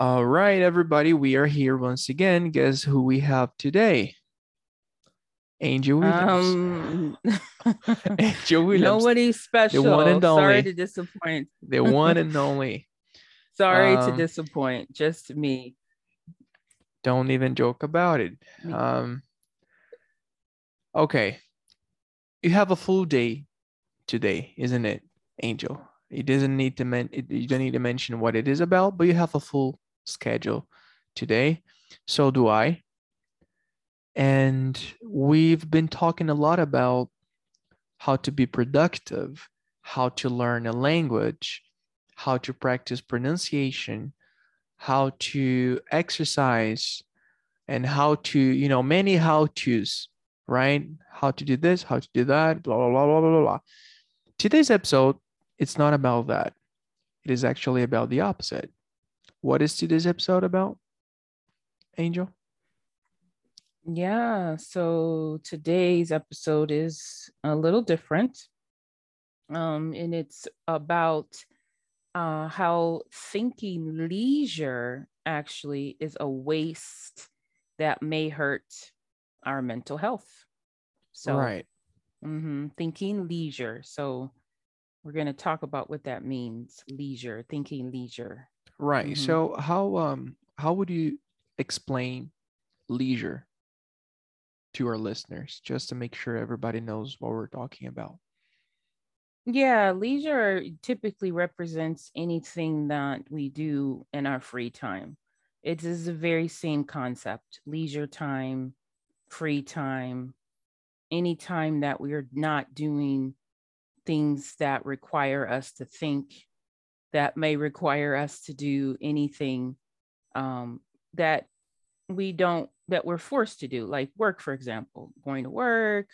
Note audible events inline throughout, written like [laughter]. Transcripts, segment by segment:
All right, everybody, we are here once again. Guess who we have today? Angel Williams. Um, [laughs] Angel Williams. nobody special. The one and only. Sorry to disappoint. the one and only. [laughs] Sorry Um, to disappoint. Just me. Don't even joke about it. Um, okay. You have a full day today, isn't it, Angel? It doesn't need to men- it, you don't need to mention what it is about, but you have a full schedule today. So do I. And we've been talking a lot about how to be productive, how to learn a language, how to practice pronunciation, how to exercise, and how to, you know, many how to's, right? How to do this, how to do that, blah, blah, blah, blah, blah, blah. Today's episode, it's not about that. It is actually about the opposite. What is today's episode about, Angel? Yeah. So today's episode is a little different. Um, and it's about uh, how thinking leisure actually is a waste that may hurt our mental health. So right. Mm-hmm, Thinking leisure. So we're going to talk about what that means. Leisure, thinking leisure. Right. Mhm. So how um how would you explain leisure to our listeners just to make sure everybody knows what we're talking about? Yeah, leisure typically represents anything that we do in our free time. It is the very same concept leisure time, free time, any time that we are not doing things that require us to think, that may require us to do anything um, that we don't, that we're forced to do, like work, for example, going to work,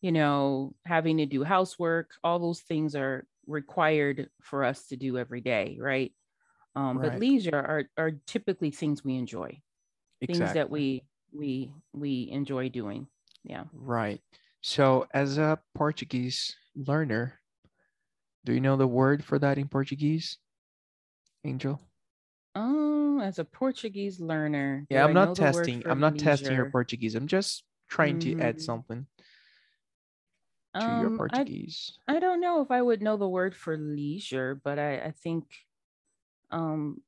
you know, having to do housework, all those things are required for us to do every day, right? Um, Right. But leisure are, are typically things we enjoy, things that we we we enjoy doing. Yeah. Right. So, as a Portuguese learner, do you know the word for that in Portuguese? Angel? Um, as a Portuguese learner, Yeah, I'm not testing. I'm not testing your? Portuguese. I'm just trying to add Mm. something to your Um, I, Portuguese. I don't know if I would know the word for leisure, but I, I think um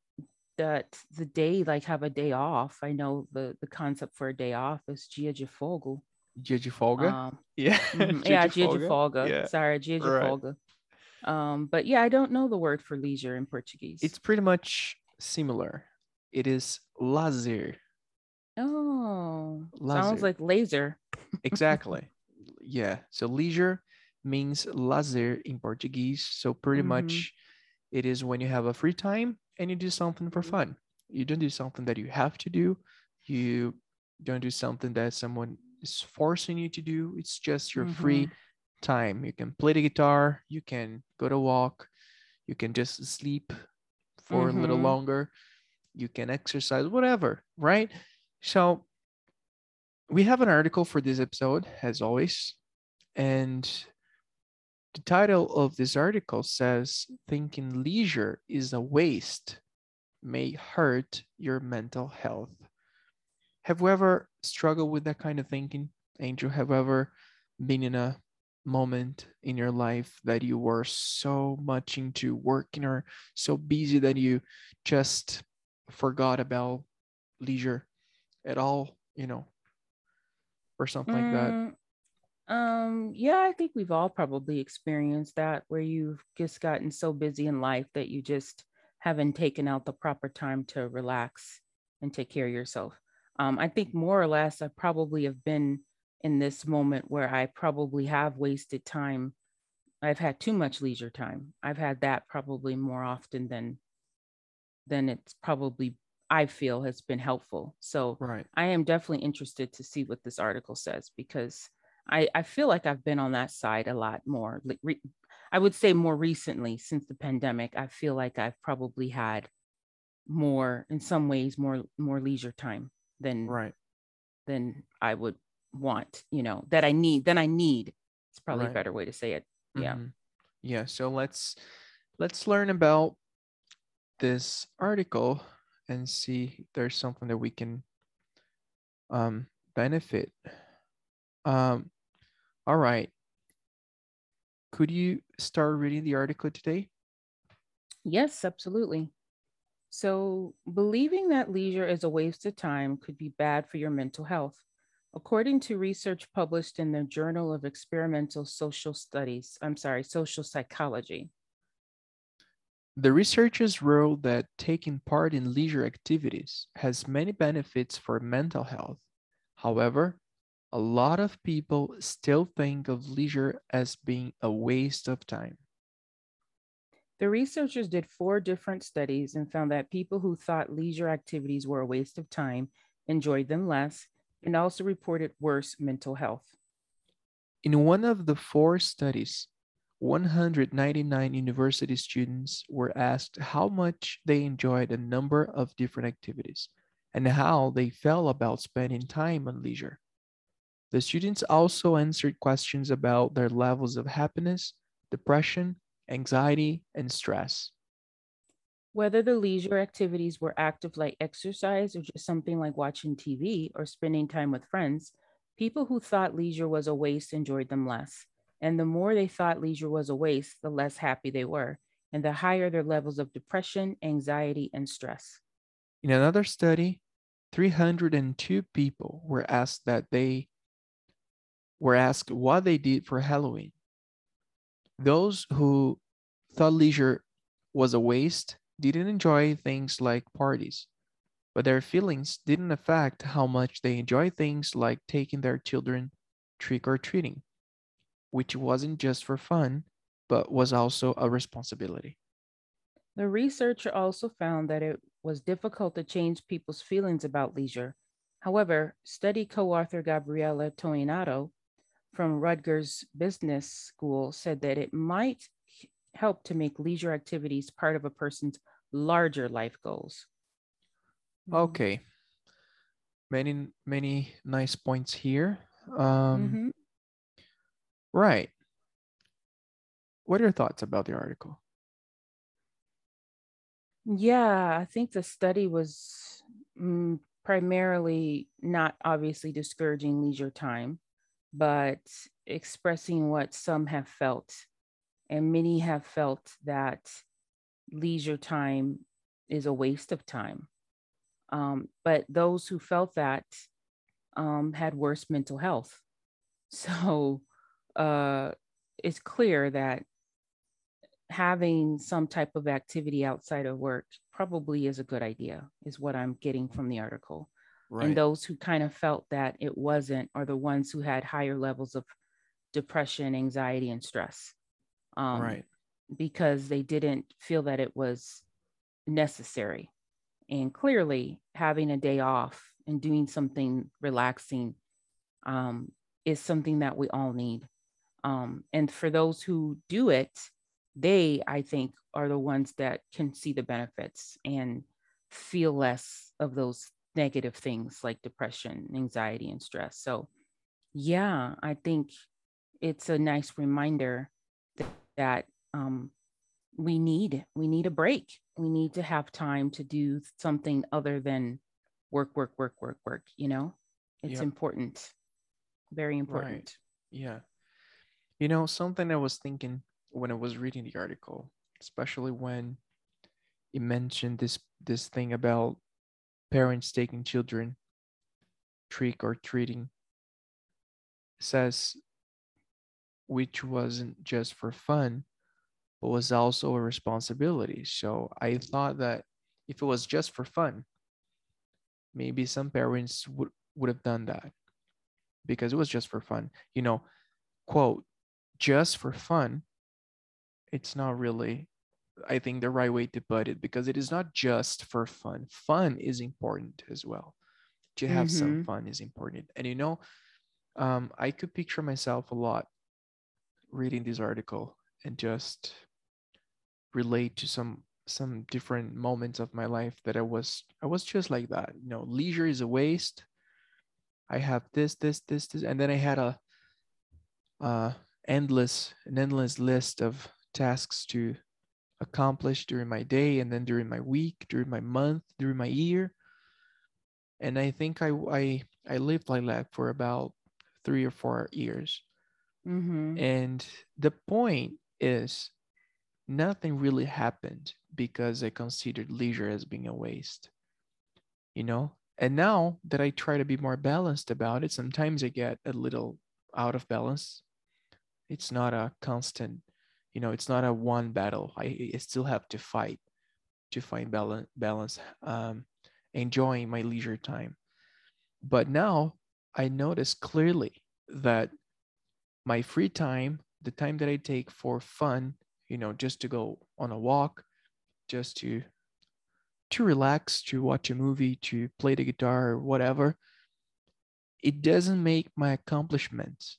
that the day like have a day off. I know the the concept for a day off is dia de folga. Dia de folga? Um, yeah. [laughs] mhm, dia yeah, dia de folga. Yeah. Sorry, dia de right. folga. Um, but yeah, I don't know the word for leisure in Portuguese. It's pretty much similar. It is lazer. oh, Lazer. sounds like laser. [laughs] Exactly. yeah. So leisure means lazer in Portuguese. So pretty Mhm. much it is when you have a free time and you do something for fun. You don't do something that you have to do. You don't do something that someone is forcing you to do. It's just your free time. You can play the guitar, you can go to walk, you can just sleep for a little Mhm. longer, you can exercise, whatever, right? So we have an article for this episode, as always, and the title of this article says Thinking leisure is a waste may hurt your mental health. Have you ever struggled with that kind of thinking, Angel? Have you ever been in a moment in your life that you were so much into working or so busy that you just forgot about leisure at all, you know, or something like that? Mm, Um, yeah, I think we've all probably experienced that where you've just gotten so busy in life that you just haven't taken out the proper time to relax and take care of yourself. Um, I think more or less I probably have been in this moment where I probably have wasted time. I've had too much leisure time. I've had that probably more often than than it's probably I feel has been helpful. So Right. I am definitely interested to see what this article says because I, I feel like I've been on that side a lot more. Re- I would say more recently since the pandemic. I feel like I've probably had more, in some ways, more more leisure time than Right. than I would want. You know that I need. Then I need. It's probably Right. a better way to say it. Yeah. Mhm. Yeah. So let's let's learn about this article and see if there's something that we can um, benefit. Um, all right. Could you start reading the article today? Yes, absolutely. So, believing that leisure is a waste of time could be bad for your mental health. According to research published in the Journal of Experimental Social Studies, I'm sorry, Social Psychology. The researchers wrote that taking part in leisure activities has many benefits for mental health. However, a lot of people still think of leisure as being a waste of time. The researchers did four different studies and found that people who thought leisure activities were a waste of time enjoyed them less and also reported worse mental health. In one of the four studies, 199 university students were asked how much they enjoyed a number of different activities and how they felt about spending time on leisure. The students also answered questions about their levels of happiness, depression, anxiety, and stress. Whether the leisure activities were active like exercise or just something like watching TV or spending time with friends, people who thought leisure was a waste enjoyed them less. And the more they thought leisure was a waste, the less happy they were, and the higher their levels of depression, anxiety, and stress. In another study, 302 people were asked that they were asked what they did for Halloween. Those who thought leisure was a waste didn't enjoy things like parties, but their feelings didn't affect how much they enjoy things like taking their children trick or treating which wasn't just for fun, but was also a responsibility. The researcher also found that it was difficult to change people's feelings about leisure. However, study co author Gabriela Tonietto from Rutgers Business School said that it might help to make leisure activities part of a person's larger life goals. Okay. Many, many nice points here. Um, mm-hmm. Right. What are your thoughts about the article? Yeah, I think the study was mm, primarily not obviously discouraging leisure time, but expressing what some have felt. And many have felt that leisure time is a waste of time. Um, but those who felt that um, had worse mental health. [laughs] So uh, it's clear that having some type of activity outside of work probably is a good idea, is what I'm getting from the article. Right. And those who kind of felt that it wasn't are the ones who had higher levels of depression, anxiety, and stress. Um, right. Because they didn't feel that it was necessary. And clearly, having a day off and doing something relaxing um, is something that we all need. Um, and for those who do it, they, I think, are the ones that can see the benefits and feel less of those negative things like depression, anxiety, and stress. So, yeah, I think it's a nice reminder that um, we need we need a break. We need to have time to do something other than work, work, work, work, work. You know, it's yep. important, very important. Right. Yeah. You know, something I was thinking when I was reading the article, especially when it mentioned this this thing about parents taking children trick or treating says which wasn't just for fun but was also a responsibility so i thought that if it was just for fun maybe some parents would would have done that because it was just for fun you know quote just for fun, it's not really, I think, the right way to put it because it is not just for fun. Fun is important as well. To have mm-hmm. some fun is important. And you know, um, I could picture myself a lot reading this article and just relate to some some different moments of my life that I was I was just like that. You know, leisure is a waste. I have this, this, this, this, and then I had a uh endless an endless list of tasks to accomplish during my day and then during my week, during my month, during my year. And I think I I I lived like that for about three or four years. Mm-hmm. And the point is nothing really happened because I considered leisure as being a waste. You know? And now that I try to be more balanced about it, sometimes I get a little out of balance. It's not a constant, you know, it's not a one battle. I, I still have to fight to find balance, balance um, enjoying my leisure time. But now I notice clearly that my free time, the time that I take for fun, you know, just to go on a walk, just to to relax, to watch a movie, to play the guitar or whatever, it doesn't make my accomplishments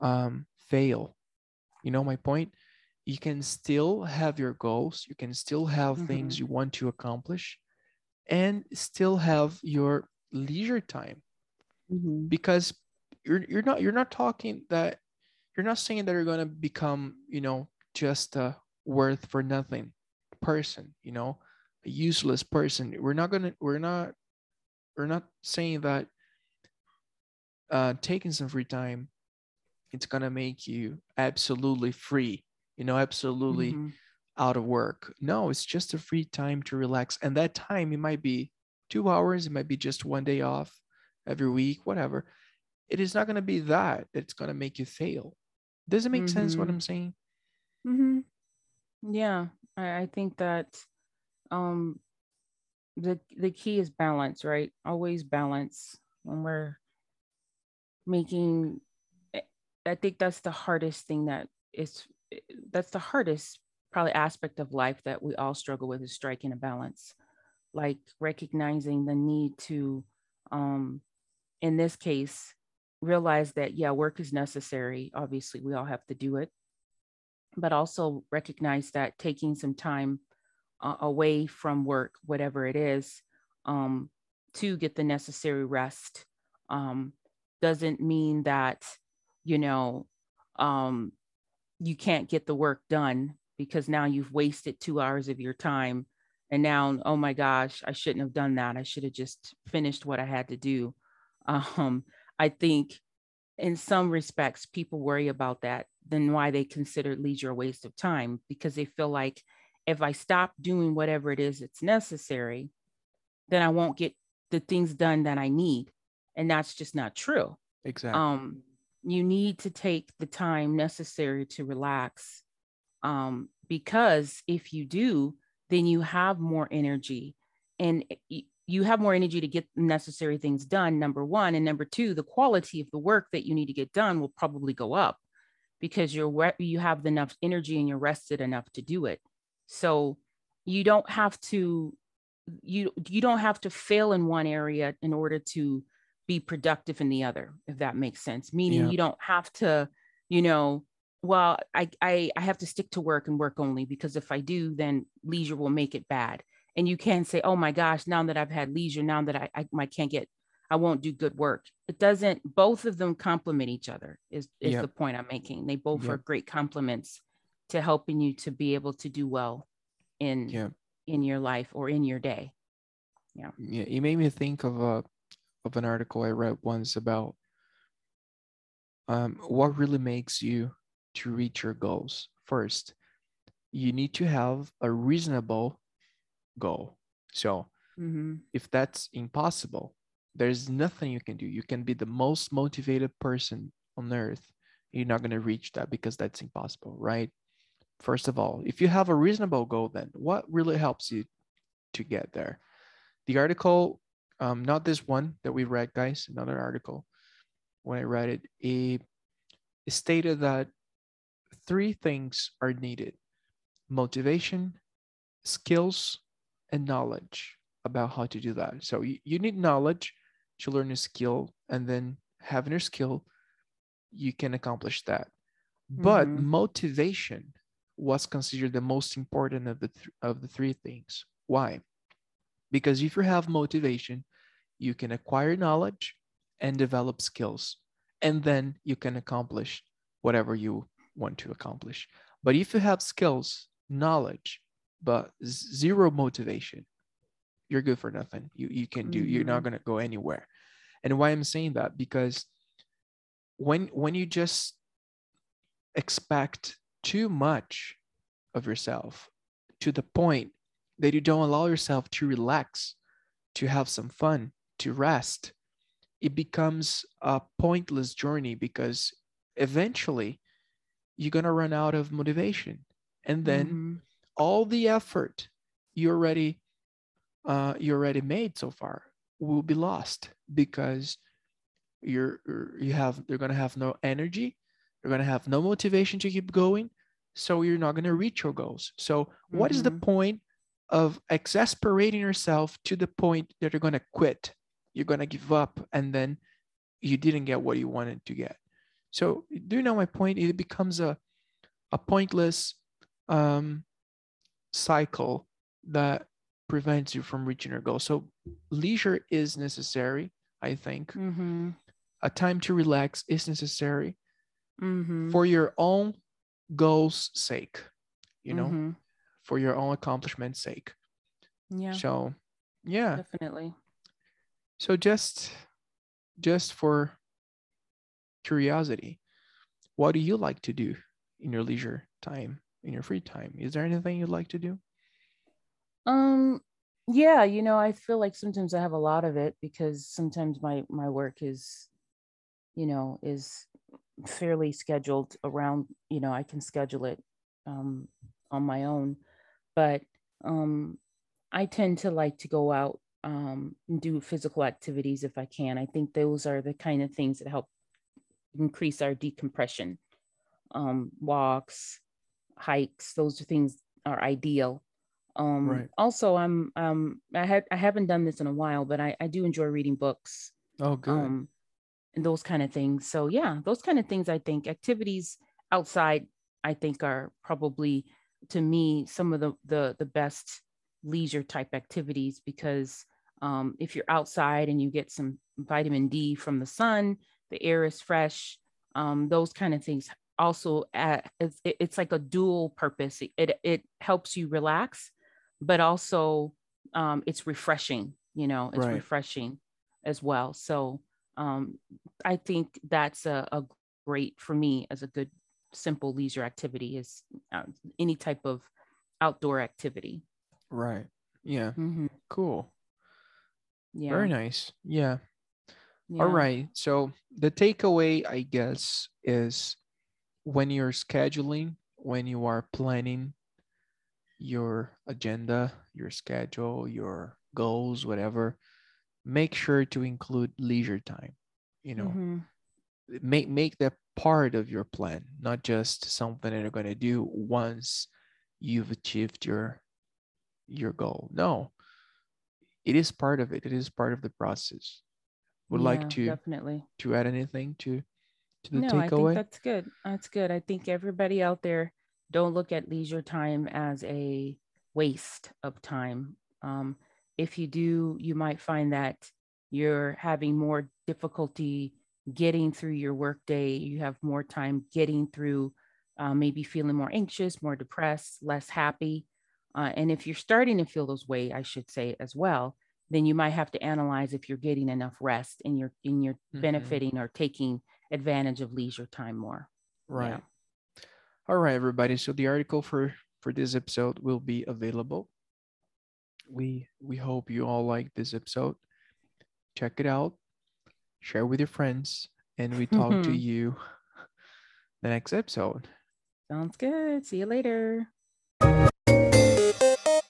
um, fail. You know my point? You can still have your goals, you can still have mm-hmm. things you want to accomplish, and still have your leisure time. Mm-hmm. Because you're you're not you're not talking that you're not saying that you're gonna become, you know, just a worth for nothing person, you know, a useless person. We're not gonna we're not we're not saying that uh, taking some free time it's gonna make you absolutely free you know absolutely mm-hmm. out of work no it's just a free time to relax and that time it might be two hours it might be just one day off every week whatever it is not going to be that it's going to make you fail does it make mm-hmm. sense what mm-hmm. i'm saying mm-hmm. yeah I, I think that um the the key is balance right always balance when we're making I think that's the hardest thing that is that's the hardest probably aspect of life that we all struggle with is striking a balance like recognizing the need to um in this case realize that yeah work is necessary obviously we all have to do it but also recognize that taking some time uh, away from work whatever it is um to get the necessary rest um doesn't mean that you know um, you can't get the work done because now you've wasted two hours of your time and now oh my gosh i shouldn't have done that. I should have just finished what i had to do. [laughs] Um, i think in some respects people worry about that then why they consider leisure a waste of time because they feel like if i stop doing whatever it is that's necessary then i won't get the things done that i need. And that's just not true. Exactly. Um, you need to take the time necessary to relax um, because if you do then you have more energy. And you have more energy to get necessary things done number one and number two the quality of the work that you need to get done will probably go up because you're you have enough energy and you're rested enough to do it so you don't have to you you don't have to fail in one area in order to be productive in the other, if that makes sense. Meaning yeah. you don't have to, you know, well, I, I I have to stick to work and work only because if I do, then leisure will make it bad. And you can't say, oh my gosh, now that I've had leisure, now that I, I, I can't get, I won't do good work. It doesn't, both of them complement each other is, is the point I'm making. They both are great complements to helping you to be able to do well in, yeah. in your life or in your day. Yeah. Yeah. You made me think of a, of an article I read once about um, what really makes you to reach your goals. First, you need to have a reasonable goal. So, mm-hmm. if that's impossible, there's nothing you can do. You can be the most motivated person on earth. You're not going to reach that because that's impossible, right? First of all, if you have a reasonable goal, then what really helps you to get there? The article um, not this one that we read, guys, another article. When I read it, it, it stated that three things are needed motivation, skills, and knowledge about how to do that. So you, you need knowledge to learn a skill, and then having your skill, you can accomplish that. Mm-hmm. But motivation was considered the most important of the th- of the three things. Why? Because if you have motivation, you can acquire knowledge and develop skills, and then you can accomplish whatever you want to accomplish. But if you have skills, knowledge but zero motivation you're good for nothing you you can do you're not Mhm. going to go anywhere and why i'm saying that because when when you just expect too much of yourself to the point that you don't allow yourself to relax to have some fun to rest it becomes a pointless journey because eventually you're going to run out of motivation and then Mhm. All the effort you already uh, you already made so far will be lost because you're you're- have you're gonna have no energy, you're gonna have no motivation to keep going, so you're not gonna reach your goals. So what is the Mhm. point of exasperating yourself to the point that you're gonna quit? You're gonna give up, and then you didn't get what you wanted to get. So do you know my point? It becomes a a pointless um, cycle that prevents you from reaching your goal. So leisure is necessary, I think. Mhm. A time to relax is necessary Mhm. for your own goals' sake, you know, Mhm. for your own accomplishment's sake. Yeah, So yeah. definitely. So just just for curiosity, what do you like to do in your leisure time, in your free time? Is there anything you'd like to do? Um yeah, you know, I feel like sometimes I have a lot of it because sometimes my my work is you know, is fairly scheduled around, you know, I can schedule it um on my own, but um I tend to like to go out um and do physical activities if I can. I think those are the kind of things that help increase our decompression. Um walks, hikes, those are things are ideal. Um Right. also I'm um I had I haven't done this in a while, but I I do enjoy reading books Oh, good. um and those kind of things. So yeah, those kind of things I think activities outside I think are probably to me some of the the the best leisure type activities because um, if you're outside and you get some vitamin D from the sun, the air is fresh. Um, those kind of things also it's, it- it's like a dual purpose. It it, helps you relax, but also um, it's refreshing. You know, it's Right. refreshing as well. So um, I think that's a, a great for me as a good simple leisure activity is uh, any type of outdoor activity. Right. Yeah. Mhm. Cool. Yeah. Very nice. Yeah. yeah. All right. So the takeaway, I guess, is when you're scheduling, when you are planning your agenda, your schedule, your goals, whatever, make sure to include leisure time. You know, Mhm. make make that part of your plan, not just something that you're gonna do once you've achieved your your goal. No, it is part of it. It is part of the process. Would like to definitely. to add anything to to the No, I think that's good. That's good. I think everybody out there don't look at leisure time as a waste of time. Um, if you do, you might find that you're having more difficulty getting through your workday. You have more time getting through, uh, maybe feeling more anxious, more depressed, less happy. Uh, and if you're starting to feel those way, I should say as well, then you might have to analyze if you're getting enough rest and you're and you're Mhm. benefiting or taking advantage of leisure time more. Right. All right, everybody. So the article for for this episode will be available. We we hope you all like this episode. Check it out. Share with your friends, and we talk to [laughs] you the next episode. Sounds good. See you later.